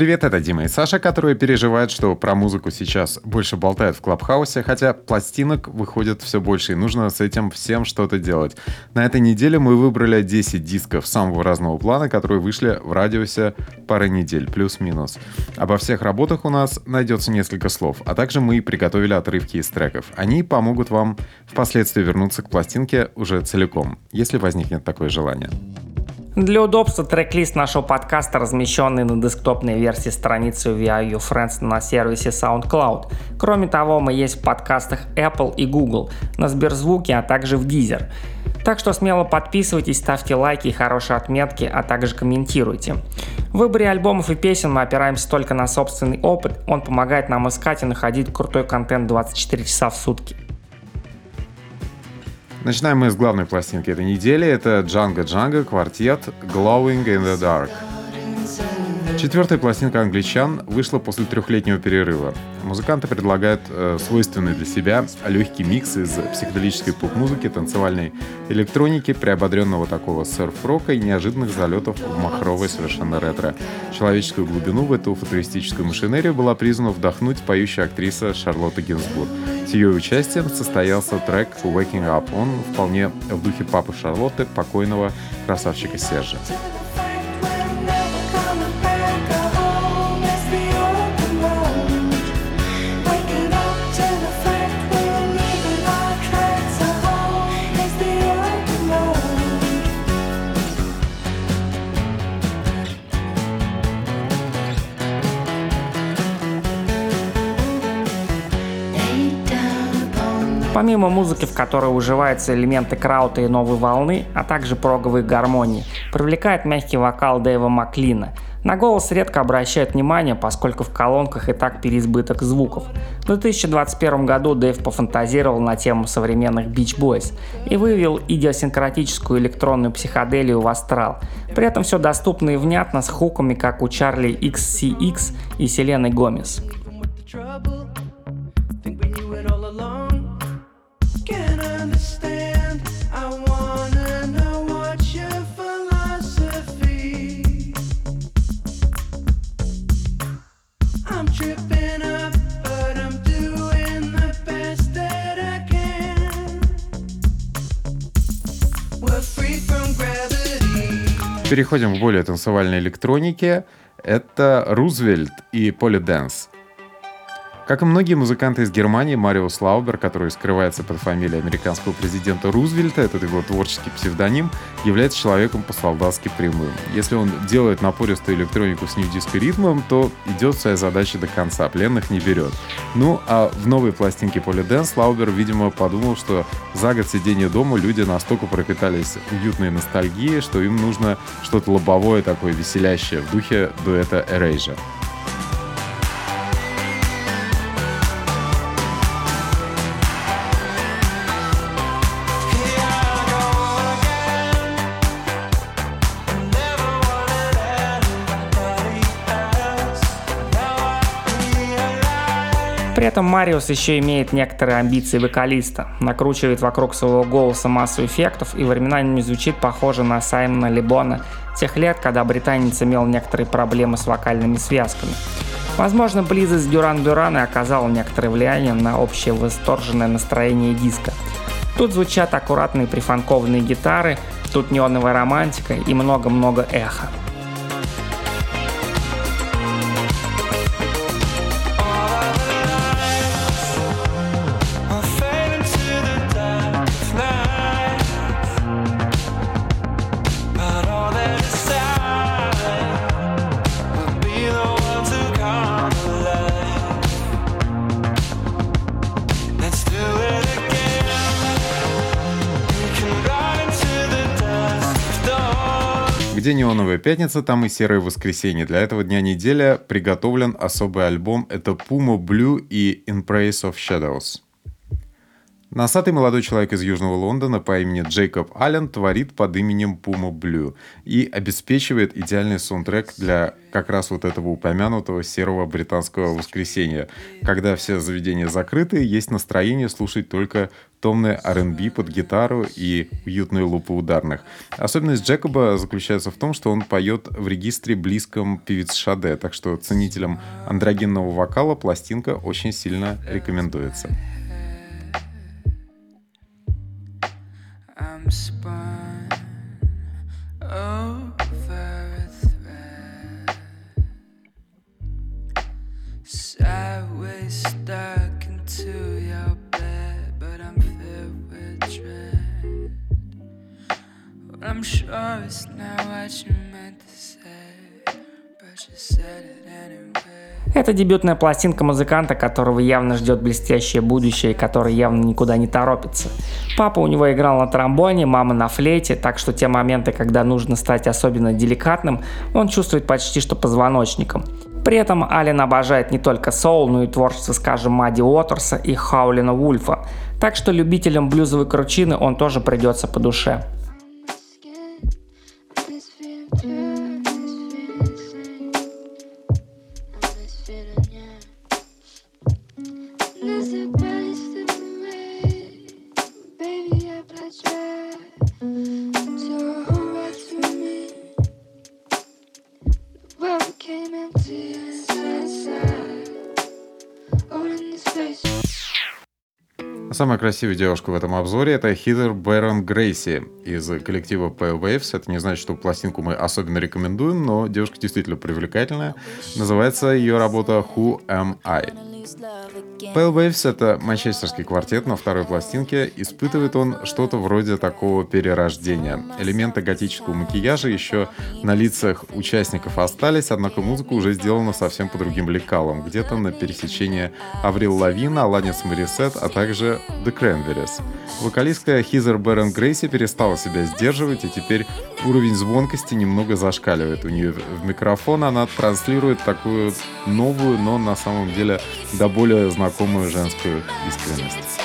Привет, это Дима и Саша, которые переживают, что про музыку сейчас больше болтают в Клабхаусе, хотя пластинок выходит все больше, и нужно с этим всем что-то делать. На этой неделе мы выбрали 10 дисков самого разного плана, которые вышли в радиусе пары недель, плюс-минус. Обо всех работах у нас найдется несколько слов, а также мы приготовили отрывки из треков. Они помогут вам впоследствии вернуться к пластинке уже целиком, если возникнет такое желание. Для удобства трек-лист нашего подкаста, размещенный на десктопной версии страницы Via You Friends на сервисе SoundCloud. Кроме того, мы есть в подкастах Apple и Google, на Сберзвуке, а также в Deezer. Так что смело подписывайтесь, ставьте лайки и хорошие отметки, а также комментируйте. В выборе альбомов и песен мы опираемся только на собственный опыт, он помогает нам искать и находить крутой контент 24 часа в сутки. Начинаем мы с главной пластинки этой недели. Это Джанго Джанго, квартет Glowing in the Dark. Четвертая пластинка англичан вышла после трехлетнего перерыва. Музыканты предлагают э, свойственный для себя легкий микс из психоделической поп-музыки, танцевальной электроники, приободренного такого серф-рока и неожиданных залетов в махровой совершенно ретро. Человеческую глубину в эту футуристическую машинерию была призвана вдохнуть поющая актриса Шарлотта Гинзбург. С ее участием состоялся трек «Waking Up». Он вполне в духе папы Шарлотты, покойного красавчика Сержа. Помимо музыки, в которой уживаются элементы краута и новой волны, а также проговые гармонии, привлекает мягкий вокал Дэйва Маклина. На голос редко обращают внимание, поскольку в колонках и так переизбыток звуков. В 2021 году Дэйв пофантазировал на тему современных Beach Boys и вывел идиосинкратическую электронную психоделию в астрал. При этом все доступно и внятно с хуками, как у Чарли XCX и Селены Гомес. Переходим к более танцевальной электронике. Это Рузвельт и Полиденс. Как и многие музыканты из Германии, Марио Слаубер, который скрывается под фамилией американского президента Рузвельта, этот его творческий псевдоним, является человеком по-солдатски прямым. Если он делает напористую электронику с нью-диско-ритмом, то идет своя задача до конца, пленных не берет. Ну, а в новой пластинке Полиден Слаубер, видимо, подумал, что за год сидения дома люди настолько пропитались уютной ностальгией, что им нужно что-то лобовое такое веселящее в духе дуэта Erasure. Этом Мариус еще имеет некоторые амбиции вокалиста, накручивает вокруг своего голоса массу эффектов и временами звучит похоже на Саймона Лебона тех лет, когда британец имел некоторые проблемы с вокальными связками. Возможно, близость Дюран Дюрана оказала некоторое влияние на общее восторженное настроение диска. Тут звучат аккуратные прифанкованные гитары, тут неоновая романтика и много-много эха. Где неоновая пятница, там и серое воскресенье. Для этого дня неделя приготовлен особый альбом. Это Puma Blue и In Praise of Shadows. Носатый молодой человек из Южного Лондона по имени Джейкоб Аллен творит под именем Puma Blue и обеспечивает идеальный саундтрек для как раз вот этого упомянутого серого британского воскресенья, когда все заведения закрыты, есть настроение слушать только томное R&B под гитару и уютные лупы ударных. Особенность Джекоба заключается в том, что он поет в регистре близком певиц Шаде, так что ценителям андрогенного вокала пластинка очень сильно рекомендуется. I'm. Это дебютная пластинка музыканта, которого явно ждет блестящее будущее и который явно никуда не торопится. Папа у него играл на тромбоне, мама на флейте, так что те моменты, когда нужно стать особенно деликатным, он чувствует почти что позвоночником. При этом Ален обожает не только соул, но и творчество, скажем, Мадди Уотерса и Хаулина Вульфа, так что любителям блюзовой кручины он тоже придется по душе. Самая красивая девушка в этом обзоре это Хидер Бэрон Грейси из коллектива Pale Waves. Это не значит, что пластинку мы особенно рекомендуем, но девушка действительно привлекательная. Называется ее работа Who Am I? Pale Waves — это манчестерский квартет на второй пластинке. Испытывает он что-то вроде такого перерождения. Элементы готического макияжа еще на лицах участников остались, однако музыка уже сделана совсем по другим лекалам, где-то на пересечении Аврил Лавина, Аланис Морисет, а также The Cranberries. Вокалистка Хизер Бэрон Грейси перестала себя сдерживать, и теперь уровень звонкости немного зашкаливает. У нее в микрофон она транслирует такую новую, но на самом деле до более знакомую женскую искренность.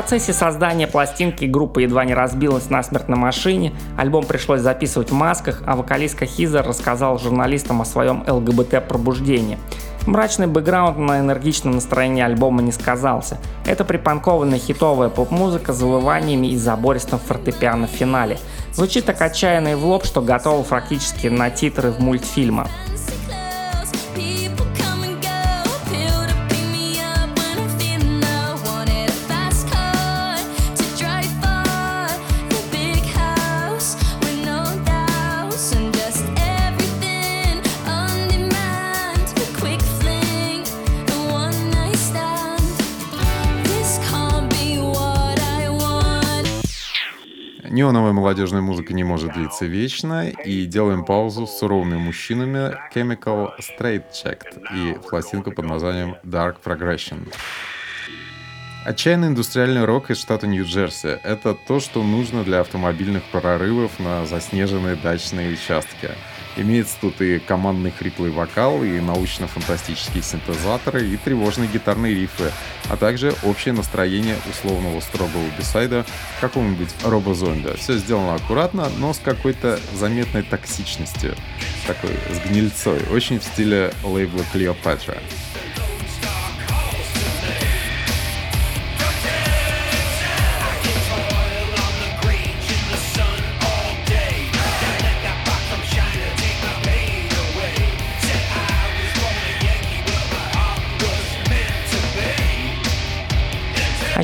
Процессе создания пластинки группа едва не разбилась насмерть на машине, альбом пришлось записывать в масках, а вокалистка Хизер рассказал журналистам о своем ЛГБТ-пробуждении. Мрачный бэкграунд на энергичном настроении альбома не сказался. Это припанкованная хитовая поп-музыка с завываниями и забористым фортепиано в финале. Звучит так отчаянно и в лоб, что готово практически на титры в мультфильма. Неоновая молодежная музыка не может длиться вечно, и делаем паузу с суровыми мужчинами Chemical Straight Checked и пластинка под названием Dark Progression. Отчаянный индустриальный рок из штата Нью-Джерси — это то, что нужно для автомобильных прорывов на заснеженные дачные участки — Имеется тут и командный хриплый вокал, и научно-фантастические синтезаторы, и тревожные гитарные рифы, а также общее настроение условного строгого бисайда какого-нибудь робозомби. Все сделано аккуратно, но с какой-то заметной токсичностью, такой с гнильцой, очень в стиле лейбла Cleopatra.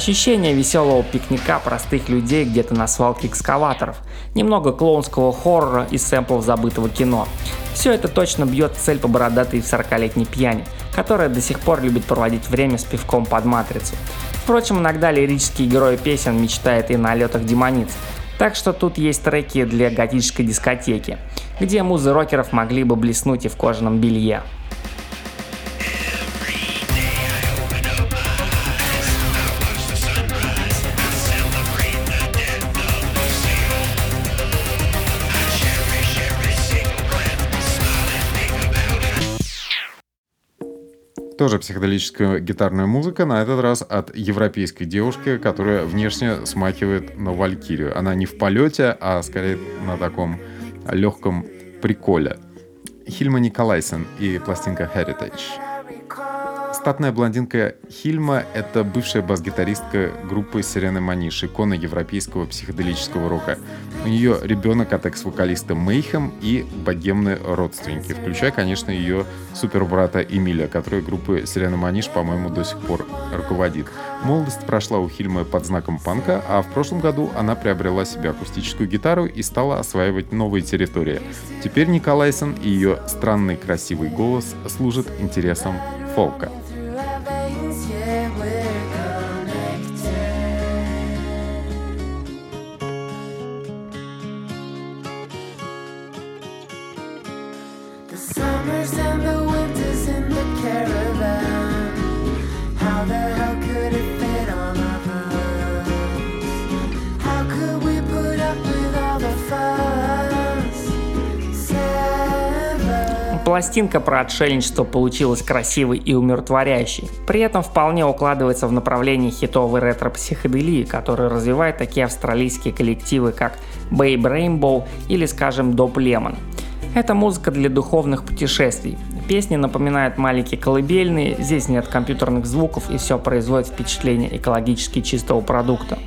Ощущение веселого пикника простых людей где-то на свалке экскаваторов, немного клоунского хоррора и сэмплов забытого кино. Все это точно бьет цель по бородатой 40-летней пьяни, которая до сих пор любит проводить время с пивком под матрицу. Впрочем, иногда лирические герои песен мечтают и на летах демониц, так что тут есть треки для готической дискотеки, где музы рокеров могли бы блеснуть и в кожаном белье. Тоже психоделическая гитарная музыка, на этот раз от европейской девушки, которая внешне смахивает на валькирию. Она не в полете, а скорее на таком легком приколе. Хильма Николайсен и пластинка Heritage. Статная блондинка Хильма — это бывшая бас-гитаристка группы Сирены Маниш, икона европейского психоделического рока. У нее ребенок от экс-вокалиста Мейхем и богемные родственники, включая, конечно, ее супербрата Эмиля, который группы Сирены Маниш, по-моему, до сих пор руководит. Молодость прошла у Хильмы под знаком панка, а в прошлом году она приобрела себе акустическую гитару и стала осваивать новые территории. Теперь Николайсон и ее странный красивый голос служат интересам фолка. Пластинка про отшельничество получилась красивой и умиротворяющей. При этом вполне укладывается в направлении хитовой ретро-психоделии, который развивает такие австралийские коллективы, как Babe Rainbow или, скажем, Dope Lemon. Это музыка для духовных путешествий. Песни напоминают маленькие колыбельные, здесь нет компьютерных звуков и все производит впечатление экологически чистого продукта.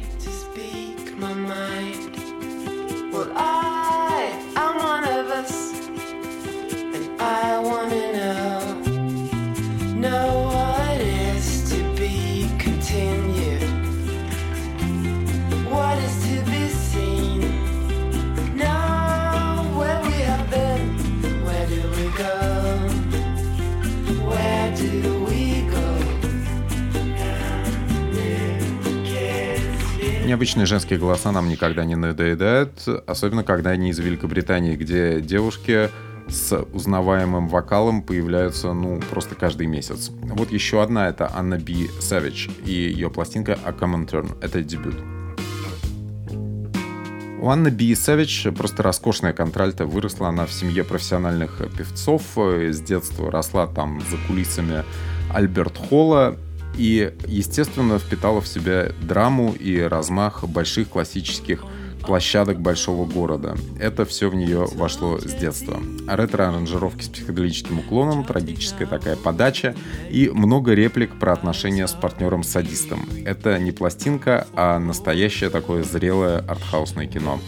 Женские голоса нам никогда не надоедают, особенно когда они из Великобритании, где девушки с узнаваемым вокалом появляются, ну, просто каждый месяц. Вот еще одна — это Анна Би Savage и ее пластинка A Common Turn. Это дебют. У Анны Би Савич просто роскошная контральта. Выросла она в семье профессиональных певцов. С детства росла там за кулисами Альберт Холла и, естественно, впитала в себя драму и размах больших классических площадок большого города. Это все в нее вошло с детства. Ретро-аранжировки с психоделическим уклоном, трагическая такая подача и много реплик про отношения с партнером-садистом. Это не пластинка, а настоящее такое зрелое артхаусное кино.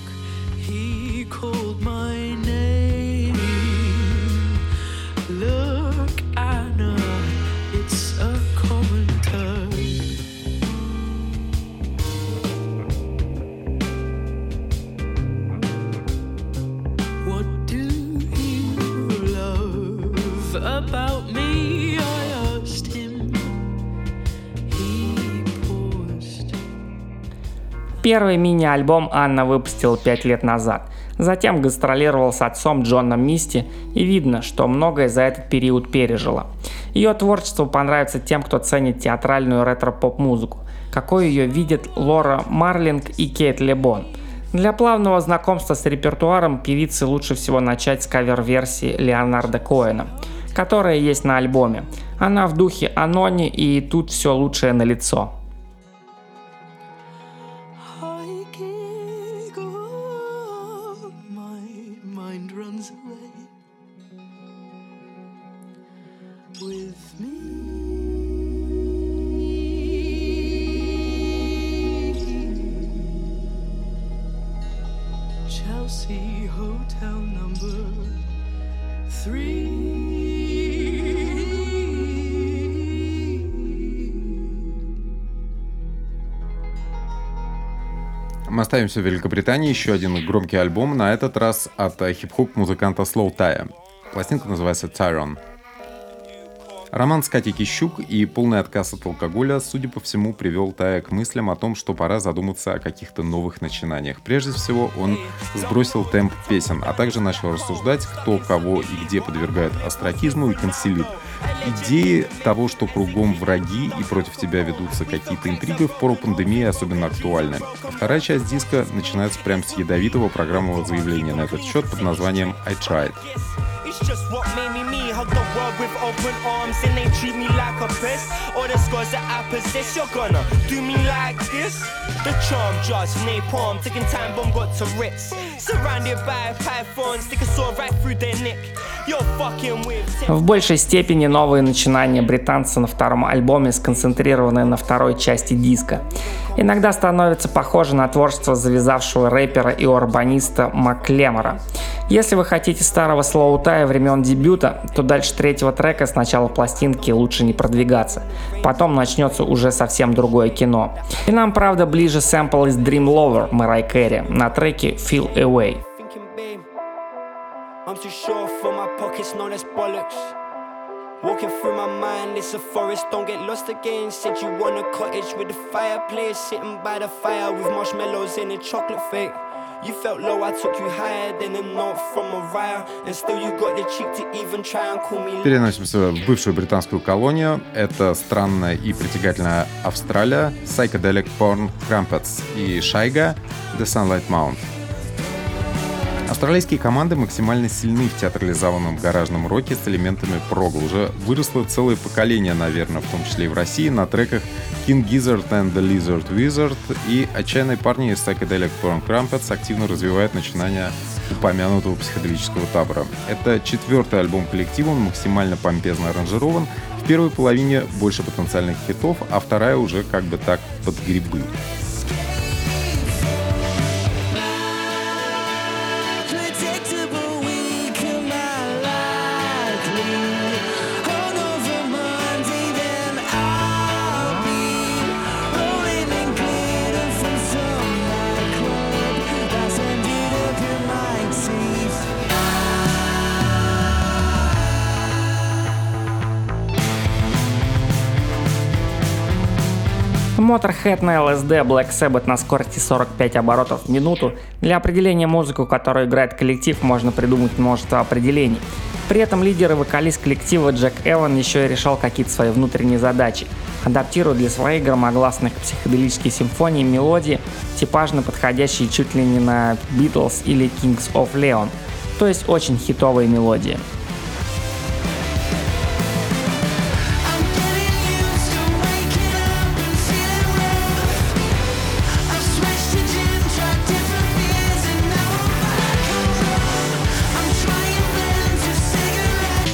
Первый мини-альбом Анна выпустила 5 лет назад. Затем гастролировал с отцом Джоном Мисти, и видно, что многое за этот период пережила. Ее творчество понравится тем, кто ценит театральную ретро-поп-музыку, какой ее видят Лора Марлинг и Кейт Лебон. Для плавного знакомства с репертуаром певицы лучше всего начать с кавер-версии Леонарда Коэна, которая есть на альбоме. Она в духе Анони и тут все лучшее на лицо. Мы остаемся в Великобритании. Еще один громкий альбом, на этот раз от хип-хоп музыканта Slow Tie. Пластинка называется Tyron. Роман с Катей Кищук и полный отказ от алкоголя, судя по всему, привел Тая к мыслям о том, что пора задуматься о каких-то новых начинаниях. Прежде всего, он сбросил темп песен, а также начал рассуждать, кто, кого и где подвергает астракизму и консилит. Идеи того, что кругом враги и против тебя ведутся какие-то интриги в пору пандемии особенно актуальны. Вторая часть диска начинается прямо с ядовитого программного заявления на этот счет под названием «I tried». Hug the world with open arms and they treat me like a pest. All the scars that I possess, you're gonna do me like this. The charm just napalm, taking time bomb got to Ritz. Surrounded by pythons, stick a sword right through their neck. В большей степени новые начинания британца на втором альбоме сконцентрированы на второй части диска. Иногда становится похоже на творчество завязавшего рэпера и урбаниста Маклемора. Если вы хотите старого слоутая времен дебюта, то дальше третьего трека с начала пластинки лучше не продвигаться. Потом начнется уже совсем другое кино. И нам, правда, ближе сэмпл из Dream Lover Мэрай Кэрри на треке Feel Away. Thinking, babe, I'm too sure for my pockets, no, that's bollocks. Walking through my mind, it's a forest, don't get lost again. Said you want a cottage with a fireplace, sitting by the fire with marshmallows in a chocolate fake. You felt low, I took you higher than a note from Mariah, and still you got the cheek to even try and call me. Переносимся в бывшую британскую колонию. Это странная и притягательная Австралия, Psychedelic Porn Crumpets и Шайга The Sunlight Mount. Австралийские команды максимально сильны в театрализованном гаражном роке с элементами прога. Уже выросло целое поколение, наверное, в том числе и в России, на треках King Gizzard and the Lizard Wizard и отчаянные парни из Psychedelic Porn Crumpets активно развивают начинания упомянутого психоделического табора. Это четвертый альбом коллектива, он максимально помпезно аранжирован. В первой половине больше потенциальных хитов, а вторая уже как бы так под грибы. Motorhead на LSD, Black Sabbath на скорости 45 оборотов в минуту. Для определения музыку, которую играет коллектив, можно придумать множество определений. При этом лидер и вокалист коллектива Джек Эван еще и решал какие-то свои внутренние задачи, адаптируя для своих громогласных психоделических симфоний мелодии, типажно подходящие чуть ли не на Beatles или Kings of Leon, то есть очень хитовые мелодии.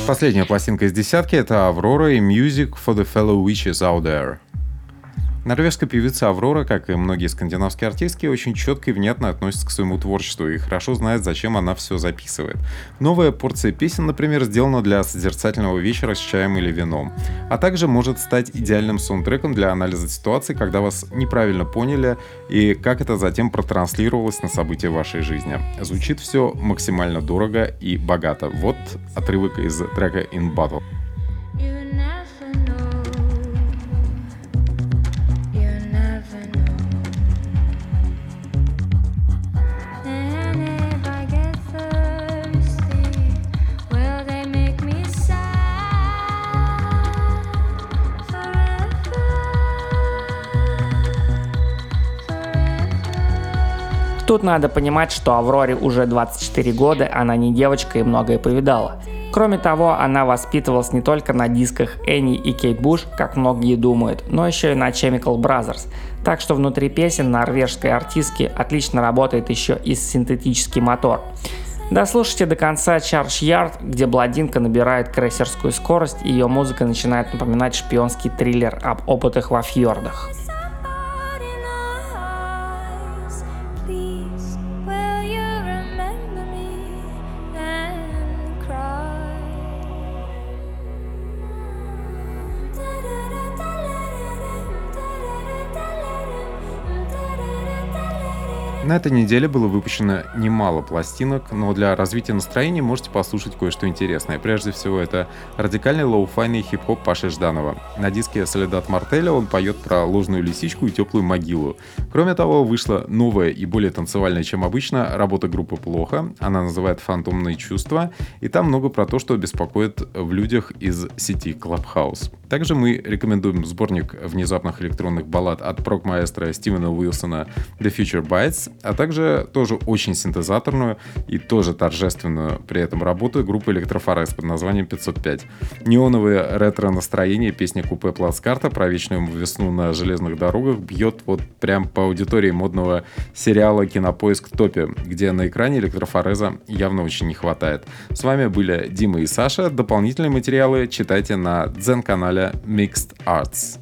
Последняя пластинка из десятки — это «Аврора» и «Music for the Fellow Witches Out There». Норвежская певица Аврора, как и многие скандинавские артистки, очень четко и внятно относится к своему творчеству и хорошо знает, зачем она все записывает. Новая порция песен, например, сделана для созерцательного вечера с чаем или вином, а также может стать идеальным саундтреком для анализа ситуации, когда вас неправильно поняли и как это затем протранслировалось на события вашей жизни. Звучит все максимально дорого и богато. Вот отрывок из трека In Battle. Тут надо понимать, что Авроре уже 24 года, она не девочка и многое повидала. Кроме того, она воспитывалась не только на дисках Энни и Кейт Буш, как многие думают, но еще и на Chemical Brothers. Так что внутри песен норвежской артистки отлично работает еще и синтетический мотор. Дослушайте до конца Charge Yard, где блондинка набирает крейсерскую скорость, и ее музыка начинает напоминать шпионский триллер об опытах во фьордах. На этой неделе было выпущено немало пластинок, но для развития настроения можете послушать кое-что интересное. Прежде всего, это радикальный лоу-файный хип-хоп Паши Жданова. На диске «Солидат Мартеля» он поет про ложную лисичку и теплую могилу. Кроме того, вышла новая и более танцевальная, чем обычно, работа группы «Плохо». Она называется «Фантомные чувства», и там много про то, что беспокоит в людях из сети Clubhouse. Также мы рекомендуем сборник внезапных электронных баллад от прог-маэстро Стивена Уилсона «The Future Bites», а также тоже очень синтезаторную и тоже торжественную при этом работу группы Электрофорез под названием 505. Неоновое ретро-настроение песни Купе Плацкарта про вечную весну на железных дорогах бьет вот прям по аудитории модного сериала «Кинопоиск Топи», где на экране Электрофореза явно очень не хватает. С вами были Дима и Саша. Дополнительные материалы читайте на дзен-канале Mixed Arts.